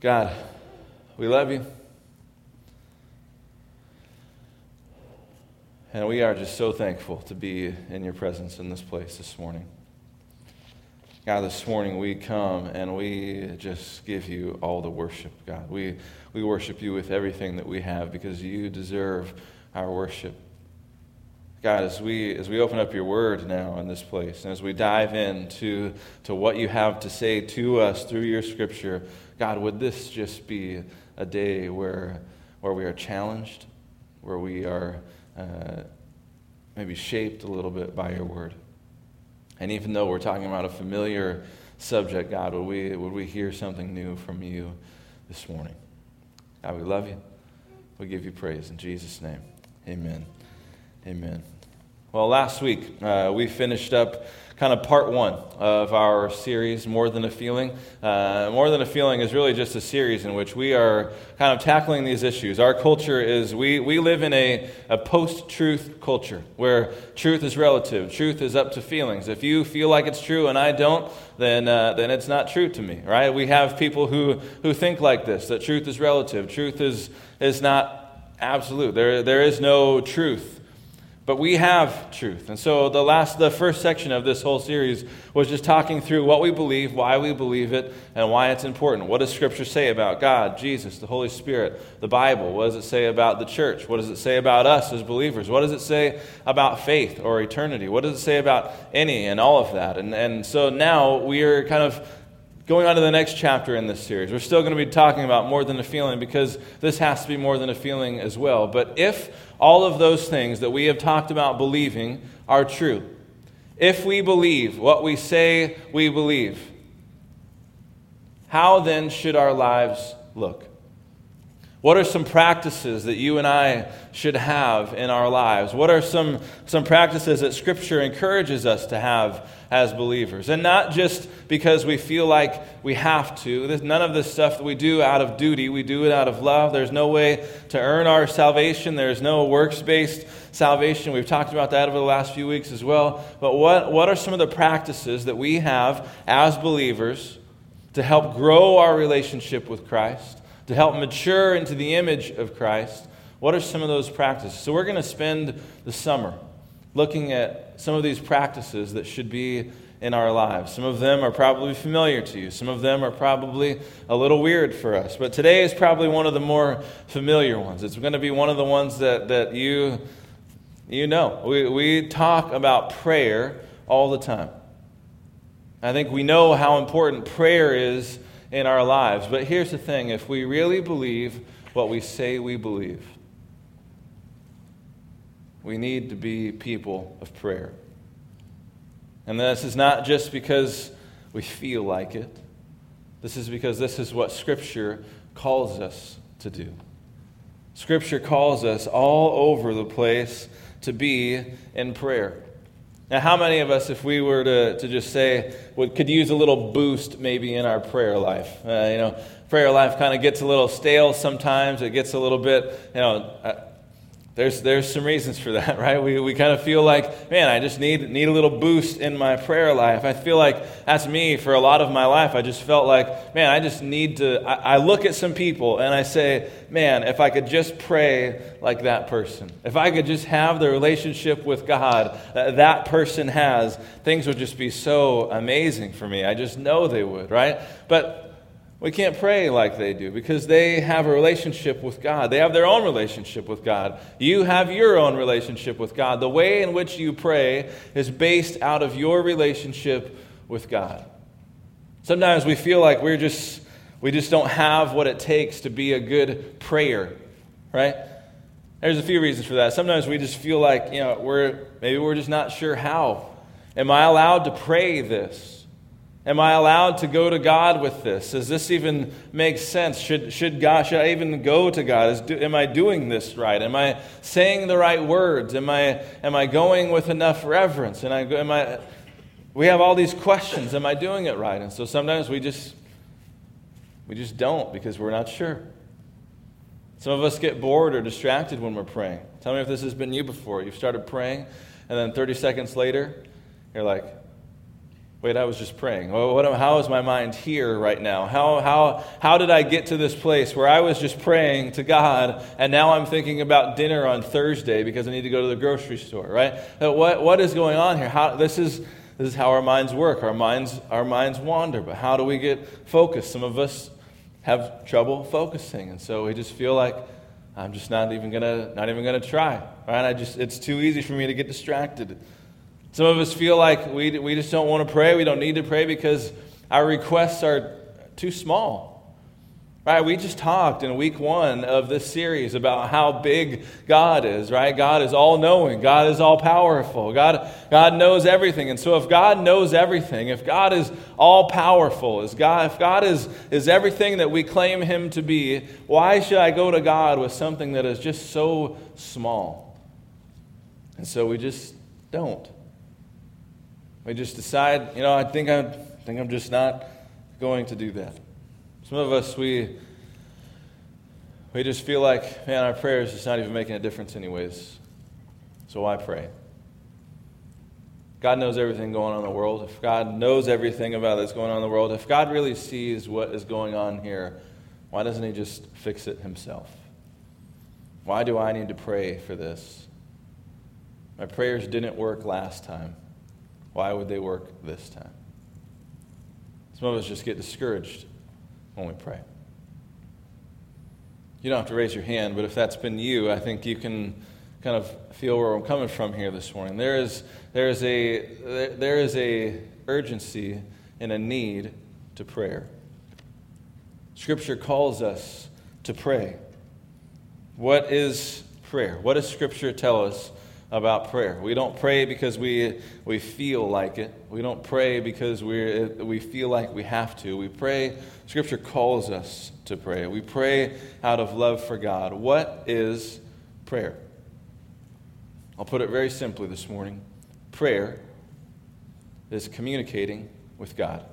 God, we love you. And we are just so thankful to be in your presence in this place this morning. God, this morning we come and we just give you all the worship, God. We, we worship you with everything that we have because you deserve our worship. God, as we, as we open up your word now in this place, and as we dive into to what you have to say to us through your scripture, God, would this just be a day where, where we are challenged, where we are uh, maybe shaped a little bit by your word? And even though we're talking about a familiar subject, God, would we, would we hear something new from you this morning? God, we love you. We give you praise in Jesus' name. Amen. Amen. Well, last week uh, we finished up kind of part one of our series, More Than a Feeling. Uh, More Than a Feeling is really just a series in which we are kind of tackling these issues. Our culture is, we, we live in a, a post truth culture where truth is relative, truth is up to feelings. If you feel like it's true and I don't, then, uh, then it's not true to me, right? We have people who, who think like this that truth is relative, truth is, is not absolute, there, there is no truth but we have truth. And so the last the first section of this whole series was just talking through what we believe, why we believe it, and why it's important. What does scripture say about God, Jesus, the Holy Spirit, the Bible? What does it say about the church? What does it say about us as believers? What does it say about faith or eternity? What does it say about any and all of that? And and so now we are kind of going on to the next chapter in this series. We're still going to be talking about more than a feeling because this has to be more than a feeling as well. But if all of those things that we have talked about believing are true, if we believe what we say we believe, how then should our lives look? What are some practices that you and I should have in our lives? What are some, some practices that Scripture encourages us to have as believers? And not just because we feel like we have to. There's none of this stuff that we do out of duty. We do it out of love. There's no way to earn our salvation. There's no works based salvation. We've talked about that over the last few weeks as well. But what, what are some of the practices that we have as believers to help grow our relationship with Christ? To help mature into the image of Christ, what are some of those practices? So, we're going to spend the summer looking at some of these practices that should be in our lives. Some of them are probably familiar to you, some of them are probably a little weird for us. But today is probably one of the more familiar ones. It's going to be one of the ones that, that you, you know. We, we talk about prayer all the time. I think we know how important prayer is in our lives. But here's the thing if we really believe what we say we believe, we need to be people of prayer. And this is not just because we feel like it, this is because this is what Scripture calls us to do. Scripture calls us all over the place to be in prayer. Now, how many of us, if we were to, to just say, would, could use a little boost maybe in our prayer life? Uh, you know, prayer life kind of gets a little stale sometimes. It gets a little bit, you know, uh, there's, there's some reasons for that, right? We, we kind of feel like, man, I just need, need a little boost in my prayer life. I feel like that's me for a lot of my life. I just felt like, man, I just need to. I, I look at some people and I say, man, if I could just pray like that person, if I could just have the relationship with God that that person has, things would just be so amazing for me. I just know they would, right? But we can't pray like they do because they have a relationship with God. They have their own relationship with God. You have your own relationship with God. The way in which you pray is based out of your relationship with God. Sometimes we feel like we're just we just don't have what it takes to be a good prayer, right? There's a few reasons for that. Sometimes we just feel like, you know, we're maybe we're just not sure how. Am I allowed to pray this? Am I allowed to go to God with this? Does this even make sense? Should, should, God, should I even go to God? Is, do, am I doing this right? Am I saying the right words? Am I, am I going with enough reverence? And I, am I, we have all these questions. Am I doing it right? And so sometimes we just, we just don't because we're not sure. Some of us get bored or distracted when we're praying. Tell me if this has been you before. You've started praying, and then 30 seconds later, you're like, Wait, I was just praying. Well, what, how is my mind here right now? How, how, how did I get to this place where I was just praying to God and now I'm thinking about dinner on Thursday because I need to go to the grocery store, right? Uh, what, what is going on here? How, this, is, this is how our minds work. Our minds, our minds wander, but how do we get focused? Some of us have trouble focusing, and so we just feel like I'm just not even gonna, not even gonna try, right? I just, it's too easy for me to get distracted. Some of us feel like we, we just don't want to pray. We don't need to pray because our requests are too small. Right? We just talked in week one of this series about how big God is, right? God is all knowing. God is all powerful. God, God knows everything. And so if God knows everything, if God is all powerful, is God, if God is, is everything that we claim him to be, why should I go to God with something that is just so small? And so we just don't. We just decide, you know, I think I'm, I think I'm just not going to do that. Some of us, we, we just feel like, man, our prayers is not even making a difference, anyways. So why pray? God knows everything going on in the world. If God knows everything about that's going on in the world, if God really sees what is going on here, why doesn't He just fix it Himself? Why do I need to pray for this? My prayers didn't work last time. Why would they work this time? Some of us just get discouraged when we pray. You don't have to raise your hand, but if that's been you, I think you can kind of feel where I'm coming from here this morning. There is, there is, a, there is a urgency and a need to prayer. Scripture calls us to pray. What is prayer? What does Scripture tell us about prayer. We don't pray because we, we feel like it. We don't pray because we we feel like we have to. We pray, Scripture calls us to pray. We pray out of love for God. What is prayer? I'll put it very simply this morning prayer is communicating with God.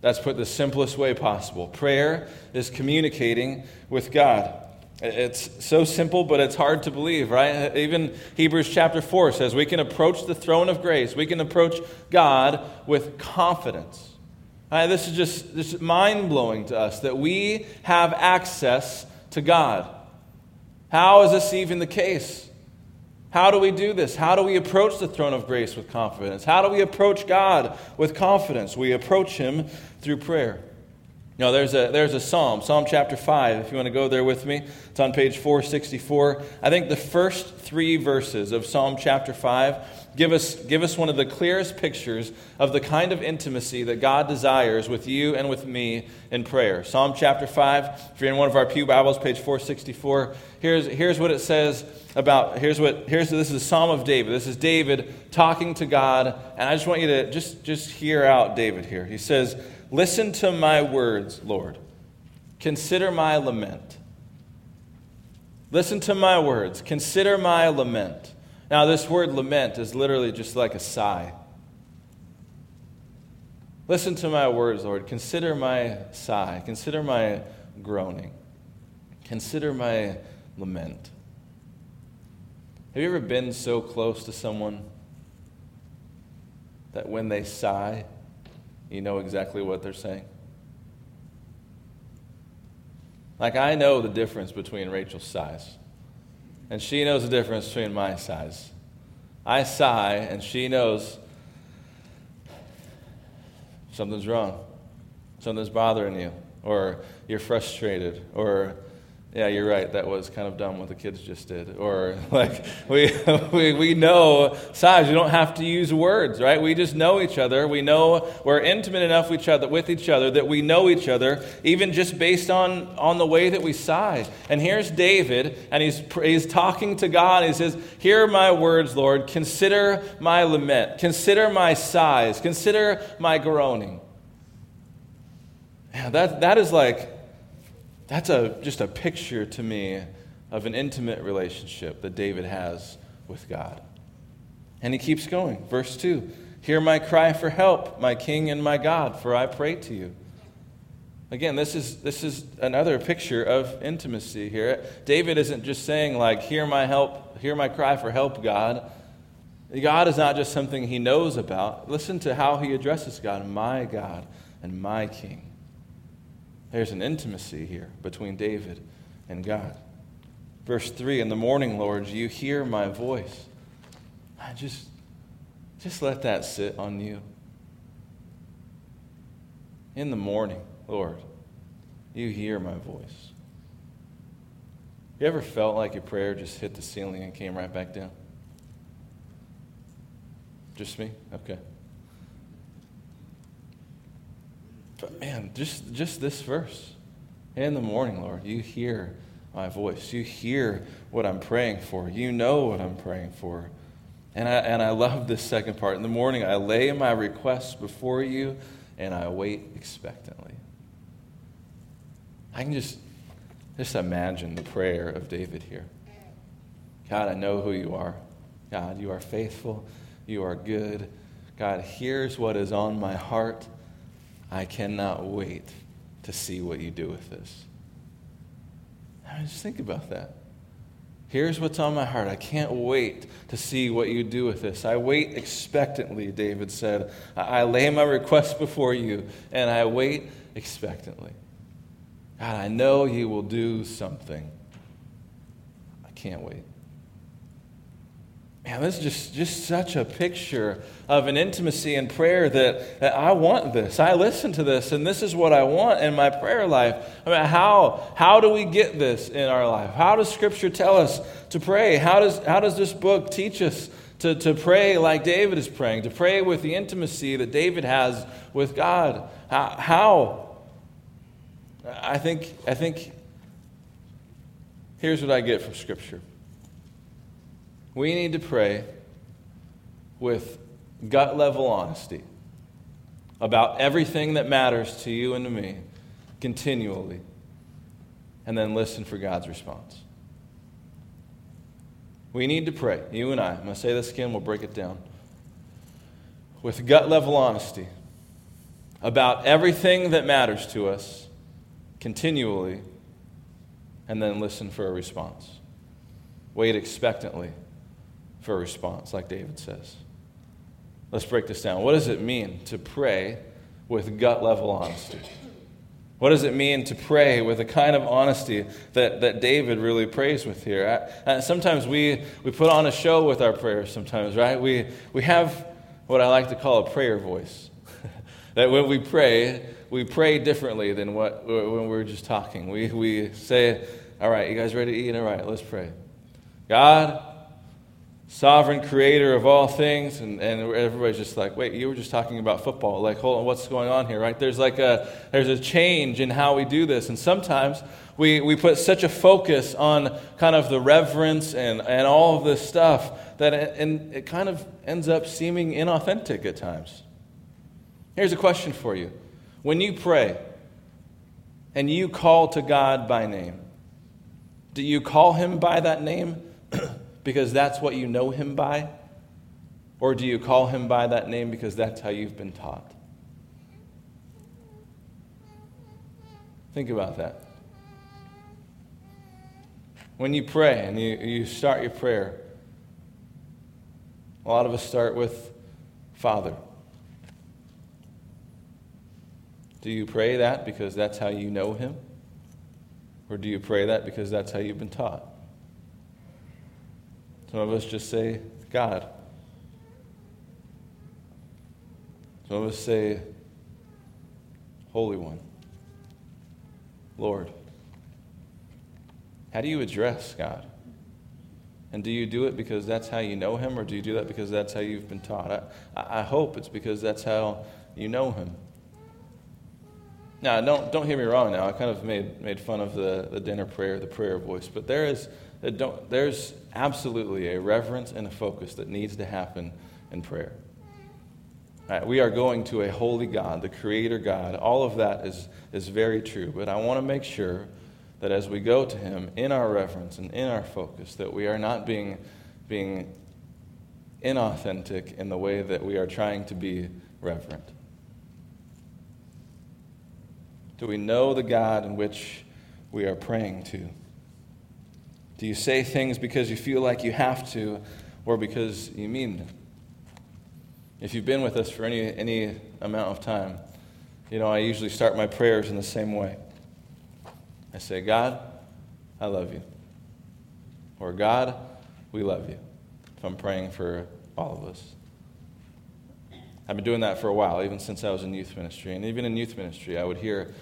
That's put the simplest way possible. Prayer is communicating with God. It's so simple, but it's hard to believe, right? Even Hebrews chapter 4 says we can approach the throne of grace, we can approach God with confidence. Right, this is just this mind blowing to us that we have access to God. How is this even the case? How do we do this? How do we approach the throne of grace with confidence? How do we approach God with confidence? We approach Him through prayer. You know, there's a, there's a psalm, Psalm chapter 5, if you want to go there with me. It's on page 464. I think the first three verses of Psalm chapter 5 give us, give us one of the clearest pictures of the kind of intimacy that God desires with you and with me in prayer. Psalm chapter 5, if you're in one of our Pew Bibles, page 464, here's, here's what it says about, here's what, here's, this is a Psalm of David. This is David talking to God, and I just want you to just, just hear out David here. He says, Listen to my words, Lord. Consider my lament. Listen to my words. Consider my lament. Now, this word lament is literally just like a sigh. Listen to my words, Lord. Consider my sigh. Consider my groaning. Consider my lament. Have you ever been so close to someone that when they sigh, you know exactly what they're saying? Like, I know the difference between Rachel's sighs, and she knows the difference between my sighs. I sigh, and she knows something's wrong, something's bothering you, or you're frustrated, or yeah, you're right. That was kind of dumb what the kids just did. Or like we we, we know sighs. you don't have to use words, right? We just know each other. We know we're intimate enough with each other with each other that we know each other, even just based on on the way that we sigh. And here's David, and he's he's talking to God. he says, "Hear my words, Lord. Consider my lament. Consider my sighs. Consider my groaning." Yeah, that that is like that's a, just a picture to me of an intimate relationship that David has with God. And he keeps going. Verse 2 Hear my cry for help, my King and my God, for I pray to you. Again, this is, this is another picture of intimacy here. David isn't just saying, like, hear my help, hear my cry for help, God. God is not just something he knows about. Listen to how he addresses God, my God and my King. There's an intimacy here between David and God. Verse 3 In the morning, Lord, you hear my voice. I just, just let that sit on you. In the morning, Lord, you hear my voice. You ever felt like your prayer just hit the ceiling and came right back down? Just me? Okay. But man, just, just this verse. In the morning, Lord, you hear my voice. You hear what I'm praying for. You know what I'm praying for. And I, and I love this second part. In the morning, I lay my requests before you and I wait expectantly. I can just, just imagine the prayer of David here. God, I know who you are. God, you are faithful. You are good. God, hears what is on my heart. I cannot wait to see what you do with this. I mean, just think about that. Here's what's on my heart. I can't wait to see what you do with this. I wait expectantly, David said. I lay my request before you, and I wait expectantly. God, I know you will do something. I can't wait. Man, this is just, just such a picture of an intimacy and prayer that, that I want this. I listen to this, and this is what I want in my prayer life. I mean, how, how do we get this in our life? How does Scripture tell us to pray? How does, how does this book teach us to, to pray like David is praying, to pray with the intimacy that David has with God? How? how? I, think, I think here's what I get from Scripture. We need to pray with gut level honesty about everything that matters to you and to me continually, and then listen for God's response. We need to pray, you and I. I'm going to say this again, we'll break it down. With gut level honesty about everything that matters to us continually, and then listen for a response. Wait expectantly for a response, like David says. Let's break this down. What does it mean to pray with gut level honesty? What does it mean to pray with the kind of honesty that, that David really prays with here? Uh, sometimes we, we put on a show with our prayers, sometimes, right? We, we have what I like to call a prayer voice. that when we pray, we pray differently than what, when we're just talking. We, we say, All right, you guys ready to eat? All right, let's pray. God, sovereign creator of all things and, and everybody's just like wait you were just talking about football. Like hold on what's going on here? Right? There's like a there's a change in how we do this and sometimes we, we put such a focus on kind of the reverence and, and all of this stuff that it, and it kind of ends up seeming inauthentic at times. Here's a question for you. When you pray and you call to god by name do you call him by that name because that's what you know him by? Or do you call him by that name because that's how you've been taught? Think about that. When you pray and you, you start your prayer, a lot of us start with Father. Do you pray that because that's how you know him? Or do you pray that because that's how you've been taught? Some of us just say, God. Some of us say, Holy One, Lord. How do you address God? And do you do it because that's how you know Him, or do you do that because that's how you've been taught? I, I hope it's because that's how you know Him. Now, don't, don't hear me wrong now. I kind of made, made fun of the, the dinner prayer, the prayer voice, but there is there's absolutely a reverence and a focus that needs to happen in prayer. Right, we are going to a holy God, the Creator God. All of that is, is very true. But I want to make sure that as we go to Him in our reverence and in our focus, that we are not being, being inauthentic in the way that we are trying to be reverent. Do we know the God in which we are praying to? Do you say things because you feel like you have to? or because you mean. If you've been with us for any, any amount of time, you know, I usually start my prayers in the same way. I say, God, I love you. Or, God, we love you. If I'm praying for all of us. I've been doing that for a while, even since I was in youth ministry. And even in youth ministry, I would hear,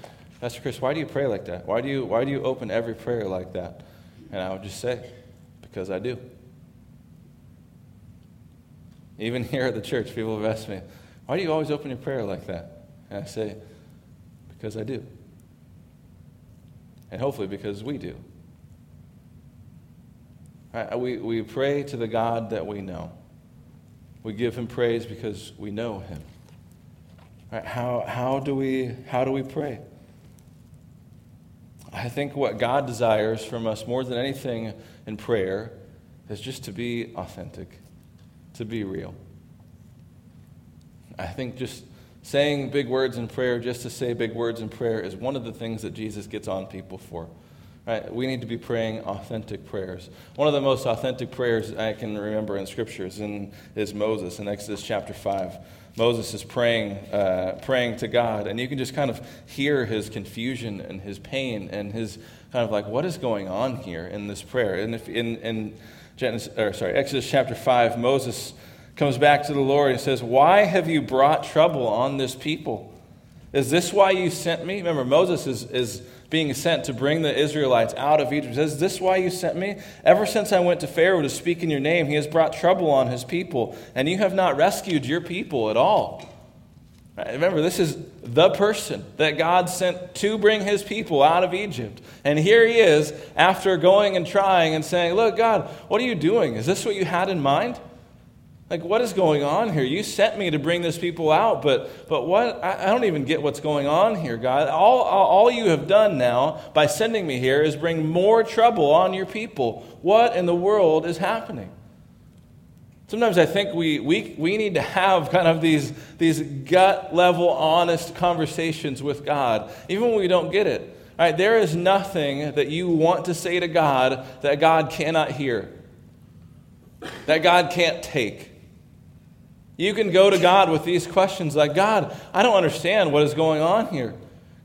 Pastor Chris, why do you pray like that? Why do you, why do you open every prayer like that? And I would just say, because I do. Even here at the church, people have asked me, why do you always open your prayer like that? And I say, because I do. And hopefully because we do. Right? We, we pray to the God that we know. We give him praise because we know him. Right? How, how, do we, how do we pray? I think what God desires from us more than anything in prayer is just to be authentic, to be real. I think just saying big words in prayer just to say big words in prayer is one of the things that Jesus gets on people for. Right? We need to be praying authentic prayers. One of the most authentic prayers I can remember in Scripture is, in, is Moses in Exodus chapter 5. Moses is praying, uh, praying to God, and you can just kind of hear his confusion and his pain and his kind of like, what is going on here in this prayer? And if in, in Genesis, or sorry, Exodus chapter 5, Moses comes back to the Lord and says, Why have you brought trouble on this people? Is this why you sent me? Remember, Moses is, is being sent to bring the Israelites out of Egypt. Is this why you sent me? Ever since I went to Pharaoh to speak in your name, he has brought trouble on his people, and you have not rescued your people at all. Remember, this is the person that God sent to bring his people out of Egypt. And here he is after going and trying and saying, Look, God, what are you doing? Is this what you had in mind? Like, what is going on here? You sent me to bring this people out, but, but what? I, I don't even get what's going on here, God. All, all, all you have done now by sending me here is bring more trouble on your people. What in the world is happening? Sometimes I think we, we, we need to have kind of these, these gut level, honest conversations with God, even when we don't get it. All right, there is nothing that you want to say to God that God cannot hear, that God can't take. You can go to God with these questions like, God, I don't understand what is going on here.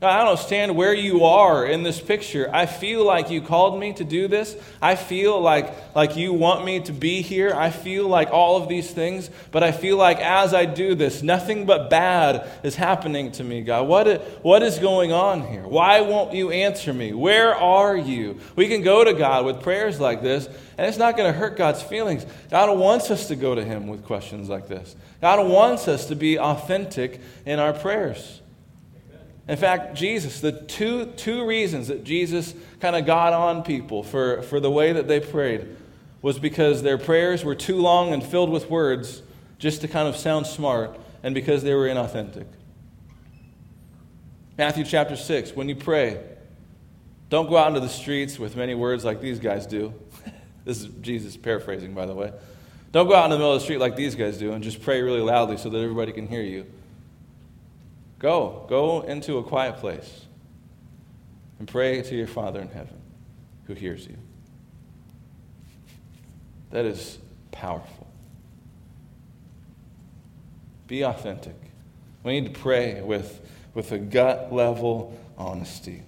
I don't understand where you are in this picture. I feel like you called me to do this. I feel like, like you want me to be here. I feel like all of these things. But I feel like as I do this, nothing but bad is happening to me, God. What, what is going on here? Why won't you answer me? Where are you? We can go to God with prayers like this, and it's not going to hurt God's feelings. God wants us to go to Him with questions like this. God wants us to be authentic in our prayers. In fact, Jesus, the two, two reasons that Jesus kind of got on people for, for the way that they prayed was because their prayers were too long and filled with words just to kind of sound smart, and because they were inauthentic. Matthew chapter 6, when you pray, don't go out into the streets with many words like these guys do. this is Jesus paraphrasing, by the way. Don't go out in the middle of the street like these guys do and just pray really loudly so that everybody can hear you. Go, go into a quiet place and pray to your Father in heaven who hears you. That is powerful. Be authentic. We need to pray with, with a gut level honesty.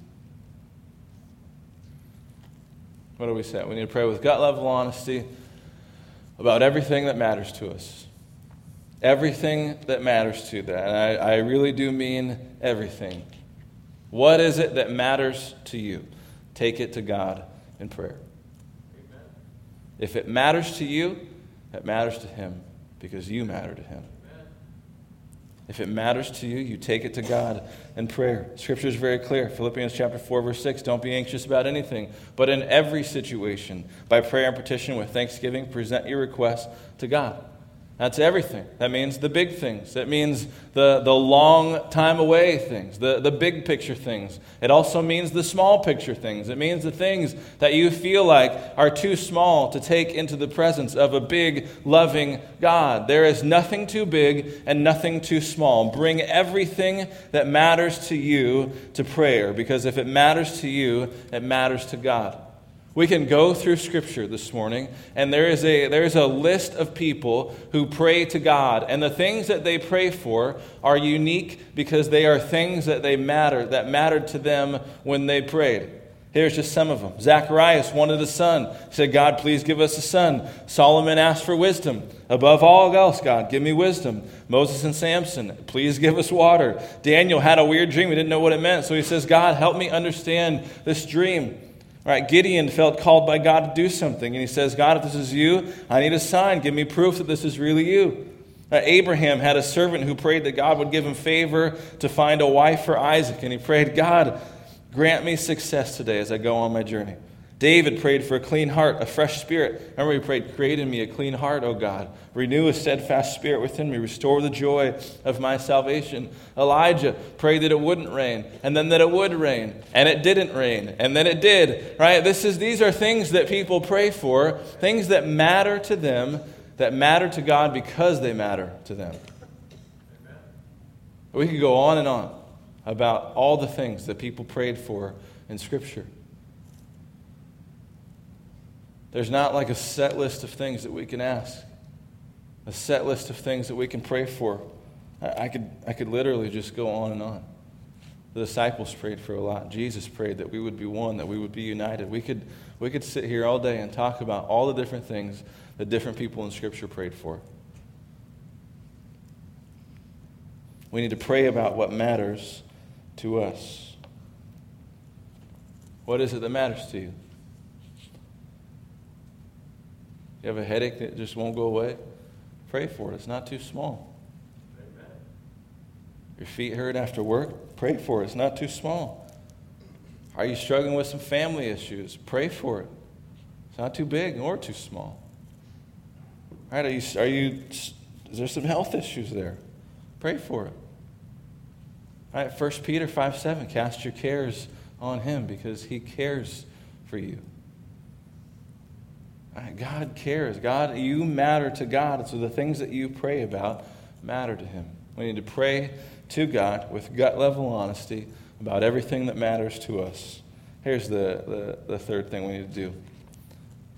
What do we say? We need to pray with gut level honesty about everything that matters to us. Everything that matters to that. And I, I really do mean everything. What is it that matters to you? Take it to God in prayer. Amen. If it matters to you, it matters to Him because you matter to Him. If it matters to you, you take it to God in prayer. Scripture is very clear. Philippians chapter 4, verse 6. Don't be anxious about anything, but in every situation, by prayer and petition with thanksgiving, present your requests to God. That's everything. That means the big things. That means the, the long time away things, the, the big picture things. It also means the small picture things. It means the things that you feel like are too small to take into the presence of a big, loving God. There is nothing too big and nothing too small. Bring everything that matters to you to prayer, because if it matters to you, it matters to God. We can go through Scripture this morning, and there is, a, there is a list of people who pray to God. And the things that they pray for are unique because they are things that they matter, that mattered to them when they prayed. Here's just some of them. Zacharias wanted a son. He said, God, please give us a son. Solomon asked for wisdom. Above all else, God, give me wisdom. Moses and Samson, please give us water. Daniel had a weird dream. He didn't know what it meant. So he says, God, help me understand this dream. Right, Gideon felt called by God to do something, and he says, God, if this is you, I need a sign. Give me proof that this is really you. Uh, Abraham had a servant who prayed that God would give him favor to find a wife for Isaac, and he prayed, God, grant me success today as I go on my journey. David prayed for a clean heart, a fresh spirit. Remember, he prayed, Create in me a clean heart, O God. Renew a steadfast spirit within me. Restore the joy of my salvation. Elijah prayed that it wouldn't rain, and then that it would rain, and it didn't rain, and then it did. Right? This is, these are things that people pray for, things that matter to them, that matter to God because they matter to them. We could go on and on about all the things that people prayed for in Scripture. There's not like a set list of things that we can ask, a set list of things that we can pray for. I, I could, I could literally just go on and on. The disciples prayed for a lot. Jesus prayed that we would be one, that we would be united. We could, we could sit here all day and talk about all the different things that different people in Scripture prayed for. We need to pray about what matters to us. What is it that matters to you? You have a headache that just won't go away? Pray for it. It's not too small. Amen. Your feet hurt after work? Pray for it. It's not too small. Are you struggling with some family issues? Pray for it. It's not too big or too small. All right, are you, are you, is there some health issues there? Pray for it. All right, 1 Peter 5 7, cast your cares on him because he cares for you. God cares. God, you matter to God. So the things that you pray about matter to Him. We need to pray to God with gut level honesty about everything that matters to us. Here's the, the, the third thing we need to do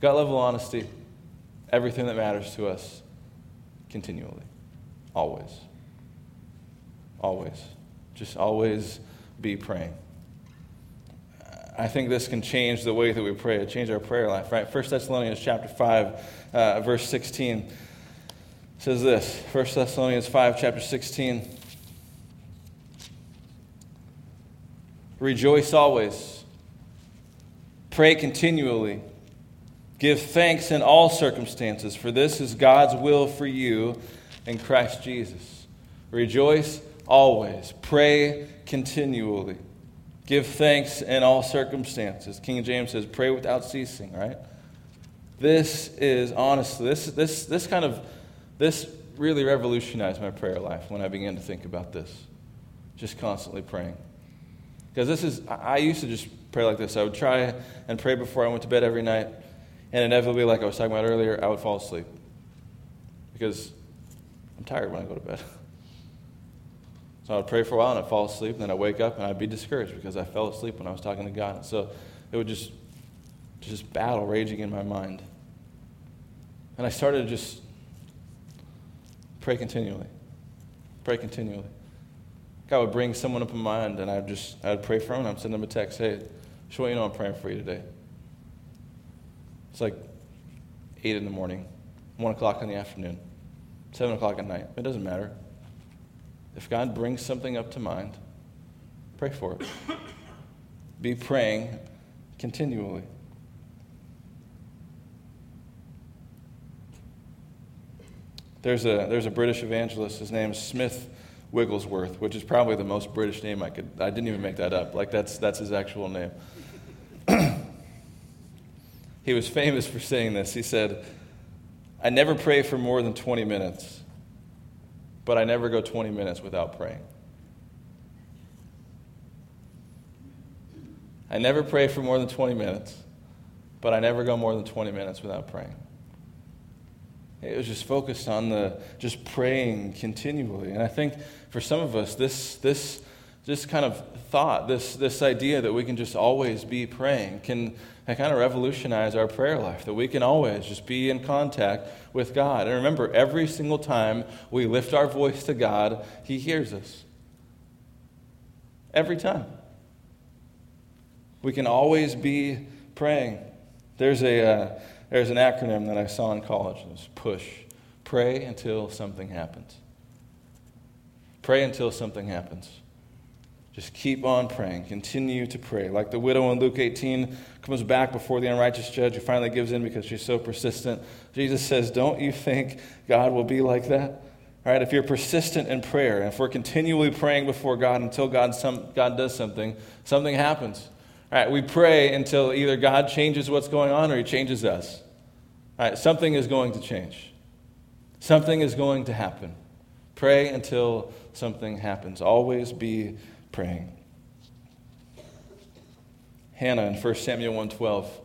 gut level honesty, everything that matters to us continually. Always. Always. Just always be praying. I think this can change the way that we pray, change our prayer life, right? 1 Thessalonians chapter 5, uh, verse 16 says this. 1 Thessalonians 5, chapter 16. Rejoice always. Pray continually. Give thanks in all circumstances, for this is God's will for you in Christ Jesus. Rejoice always. Pray continually. Give thanks in all circumstances. King James says, pray without ceasing, right? This is honestly, this, this, this kind of, this really revolutionized my prayer life when I began to think about this. Just constantly praying. Because this is, I used to just pray like this. I would try and pray before I went to bed every night. And inevitably, like I was talking about earlier, I would fall asleep. Because I'm tired when I go to bed. So I would pray for a while and I'd fall asleep, and then I'd wake up and I'd be discouraged because I fell asleep when I was talking to God. So it would just, just battle raging in my mind. And I started to just pray continually. Pray continually. God would bring someone up in mind, and I'd just I'd pray for them. I'd send them a text, hey, just want you know I'm praying for you today. It's like eight in the morning, one o'clock in the afternoon, seven o'clock at night. It doesn't matter. If God brings something up to mind, pray for it. Be praying continually. There's a, there's a British evangelist. His name is Smith Wigglesworth, which is probably the most British name I could. I didn't even make that up. Like, that's, that's his actual name. he was famous for saying this. He said, I never pray for more than 20 minutes but I never go 20 minutes without praying. I never pray for more than 20 minutes, but I never go more than 20 minutes without praying. It was just focused on the just praying continually. And I think for some of us, this, this, Just kind of thought, this, this idea that we can just always be praying can kind of revolutionize our prayer life, that we can always just be in contact with God. And remember, every single time we lift our voice to God, He hears us. Every time. We can always be praying. There's, a, uh, there's an acronym that I saw in college. It was PUSH. Pray until something happens. Pray until something happens. Just keep on praying. Continue to pray. Like the widow in Luke 18 comes back before the unrighteous judge who finally gives in because she's so persistent. Jesus says, Don't you think God will be like that? All right, if you're persistent in prayer, if we're continually praying before God until God, some, God does something, something happens. All right, we pray until either God changes what's going on or He changes us. All right, something is going to change. Something is going to happen. Pray until something happens. Always be praying. Hannah in 1 Samuel 112.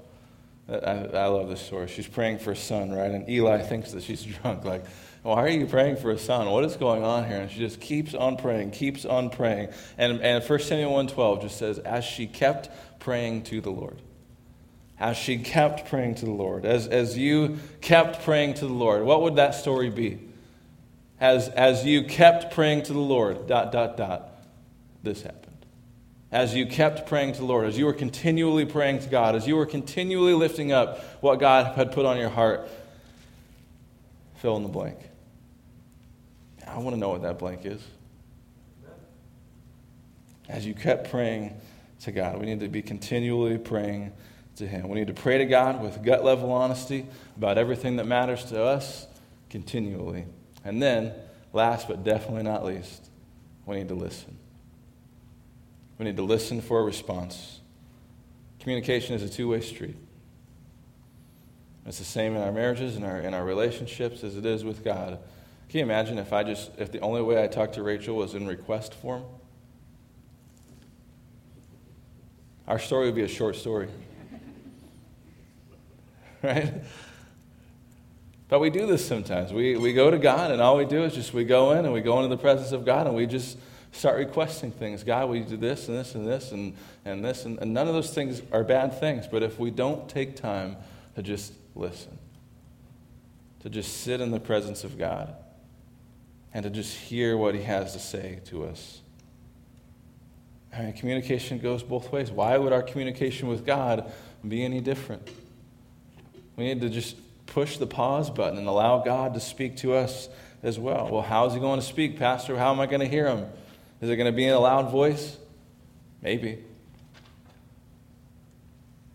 I, I love this story. She's praying for a son, right? And Eli thinks that she's drunk. Like, why are you praying for a son? What is going on here? And she just keeps on praying, keeps on praying. And, and 1 Samuel 112 just says, as she kept praying to the Lord. As she kept praying to the Lord. As, as you kept praying to the Lord. What would that story be? As, as you kept praying to the Lord, dot, dot, dot this happened. As you kept praying to the Lord, as you were continually praying to God, as you were continually lifting up what God had put on your heart, fill in the blank. I want to know what that blank is. As you kept praying to God, we need to be continually praying to Him. We need to pray to God with gut level honesty about everything that matters to us continually. And then, last but definitely not least, we need to listen. We need to listen for a response. Communication is a two way street. It's the same in our marriages and our, in our relationships as it is with God. Can you imagine if I just if the only way I talked to Rachel was in request form? Our story would be a short story. right? But we do this sometimes. We, we go to God, and all we do is just we go in and we go into the presence of God, and we just start requesting things. God, you do this and this and this and, and this? And, and none of those things are bad things. But if we don't take time to just listen, to just sit in the presence of God, and to just hear what He has to say to us. I mean, communication goes both ways. Why would our communication with God be any different? We need to just push the pause button and allow God to speak to us as well. Well, how is He going to speak, Pastor? How am I going to hear Him? Is it going to be in a loud voice? Maybe.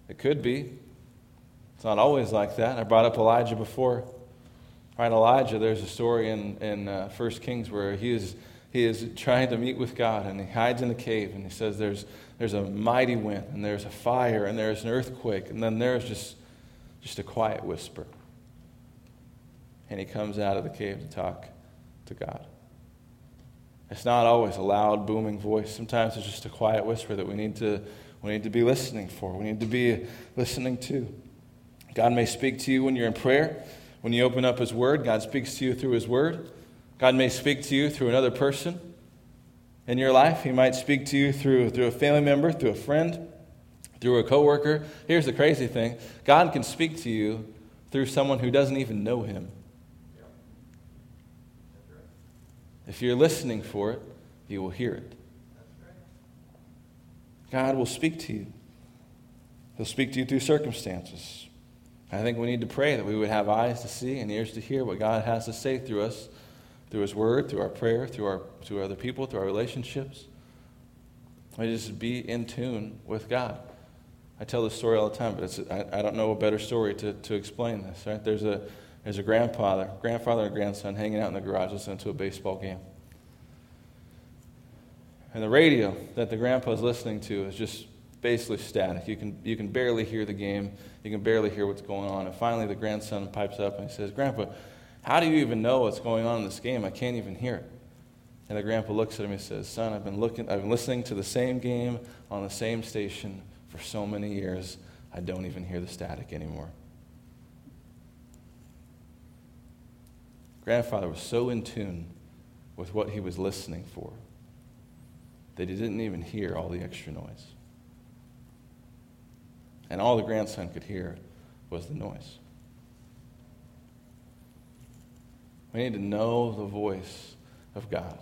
It could be. It's not always like that. I brought up Elijah before. Right, Elijah, there's a story in, in uh, 1 Kings where he is, he is trying to meet with God and he hides in the cave and he says there's, there's a mighty wind and there's a fire and there's an earthquake and then there's just, just a quiet whisper. And he comes out of the cave to talk to God. It's not always a loud, booming voice. Sometimes it's just a quiet whisper that we need to, we need to be listening for. We need to be listening to. God may speak to you when you're in prayer. When you open up His Word, God speaks to you through His Word. God may speak to you through another person in your life. He might speak to you through, through a family member, through a friend, through a coworker. Here's the crazy thing God can speak to you through someone who doesn't even know Him. If you're listening for it, you will hear it. God will speak to you. He'll speak to you through circumstances. I think we need to pray that we would have eyes to see and ears to hear what God has to say through us, through His Word, through our prayer, through our through other people, through our relationships. We just be in tune with God. I tell this story all the time, but it's, I, I don't know a better story to, to explain this. Right? There's a there's a grandfather, grandfather and grandson hanging out in the garage listening to a baseball game. And the radio that the grandpa is listening to is just basically static. You can, you can barely hear the game, you can barely hear what's going on. And finally, the grandson pipes up and he says, Grandpa, how do you even know what's going on in this game? I can't even hear it. And the grandpa looks at him and says, Son, I've been, looking, I've been listening to the same game on the same station for so many years, I don't even hear the static anymore. Grandfather was so in tune with what he was listening for that he didn't even hear all the extra noise. And all the grandson could hear was the noise. We need to know the voice of God.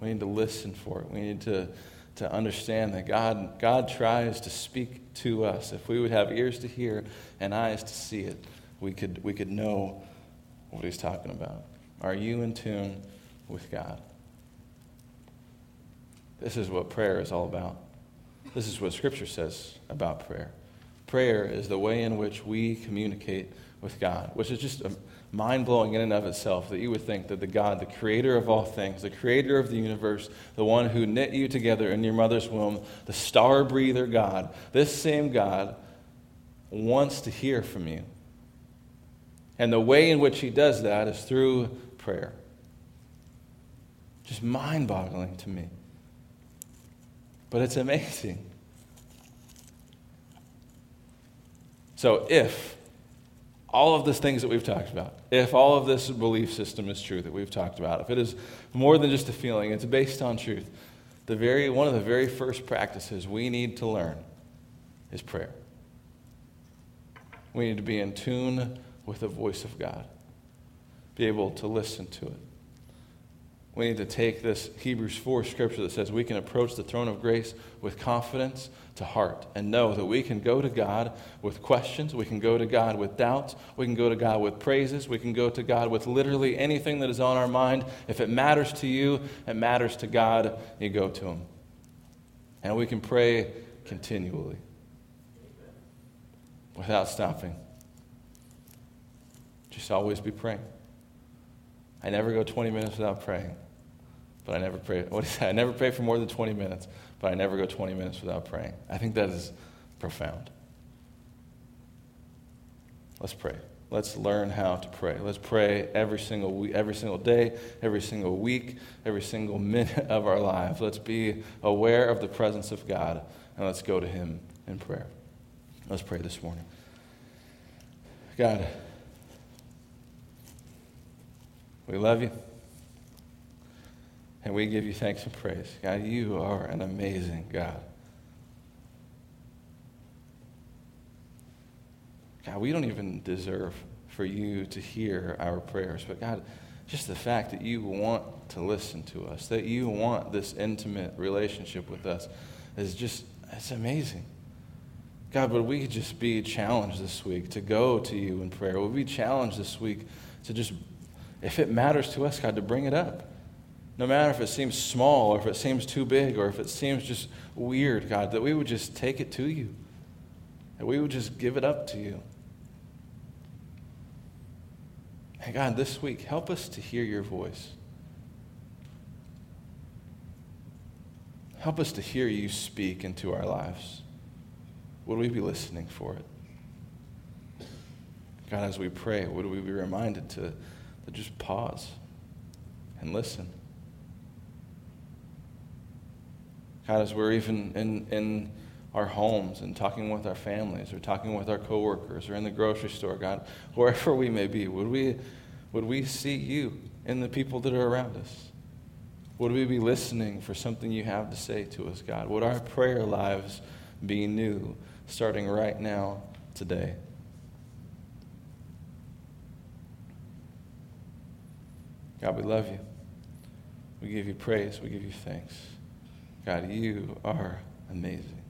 We need to listen for it. We need to, to understand that God, God tries to speak to us. If we would have ears to hear and eyes to see it, we could, we could know what He's talking about. Are you in tune with God? This is what prayer is all about. This is what Scripture says about prayer. Prayer is the way in which we communicate with God, which is just mind blowing in and of itself that you would think that the God, the creator of all things, the creator of the universe, the one who knit you together in your mother's womb, the star breather God, this same God wants to hear from you. And the way in which he does that is through prayer. Just mind boggling to me. But it's amazing. So, if all of the things that we've talked about, if all of this belief system is true that we've talked about, if it is more than just a feeling, it's based on truth, the very, one of the very first practices we need to learn is prayer. We need to be in tune with the voice of God, be able to listen to it we need to take this Hebrews 4 scripture that says we can approach the throne of grace with confidence to heart and know that we can go to God with questions, we can go to God with doubts, we can go to God with praises, we can go to God with literally anything that is on our mind. If it matters to you, it matters to God, you go to Him. And we can pray continually without stopping. Just always be praying. I never go 20 minutes without praying but I never pray. What is that? I never pray for more than 20 minutes, but I never go 20 minutes without praying. I think that is profound. Let's pray. Let's learn how to pray. Let's pray every single week, every single day, every single week, every single minute of our lives. Let's be aware of the presence of God and let's go to Him in prayer. Let's pray this morning. God, we love you. And we give you thanks and praise. God, you are an amazing God. God, we don't even deserve for you to hear our prayers. But God, just the fact that you want to listen to us, that you want this intimate relationship with us, is just, it's amazing. God, would we just be challenged this week to go to you in prayer? Would we be challenged this week to just, if it matters to us, God, to bring it up? no matter if it seems small or if it seems too big or if it seems just weird, God, that we would just take it to you. That we would just give it up to you. And God, this week, help us to hear your voice. Help us to hear you speak into our lives. Would we be listening for it? God, as we pray, would we be reminded to, to just pause and listen? God, as we're even in, in our homes and talking with our families or talking with our coworkers or in the grocery store, God, wherever we may be, would we, would we see you in the people that are around us? Would we be listening for something you have to say to us, God? Would our prayer lives be new starting right now, today? God, we love you. We give you praise. We give you thanks. God, you are amazing.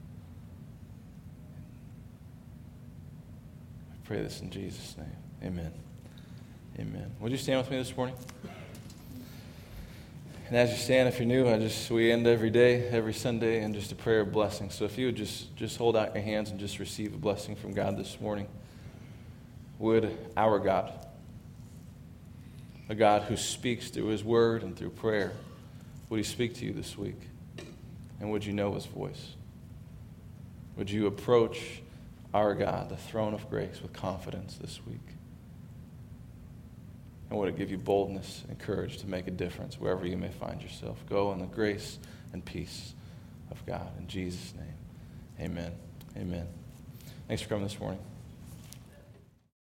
I pray this in Jesus' name. Amen. Amen. Would you stand with me this morning? And as you stand, if you're new, I just we end every day, every Sunday, in just a prayer of blessing. So if you would just just hold out your hands and just receive a blessing from God this morning, would our God, a God who speaks through His Word and through prayer, would He speak to you this week? And would you know his voice? Would you approach our God, the throne of grace, with confidence this week? And would it give you boldness and courage to make a difference wherever you may find yourself? Go in the grace and peace of God. In Jesus' name, amen. Amen. Thanks for coming this morning.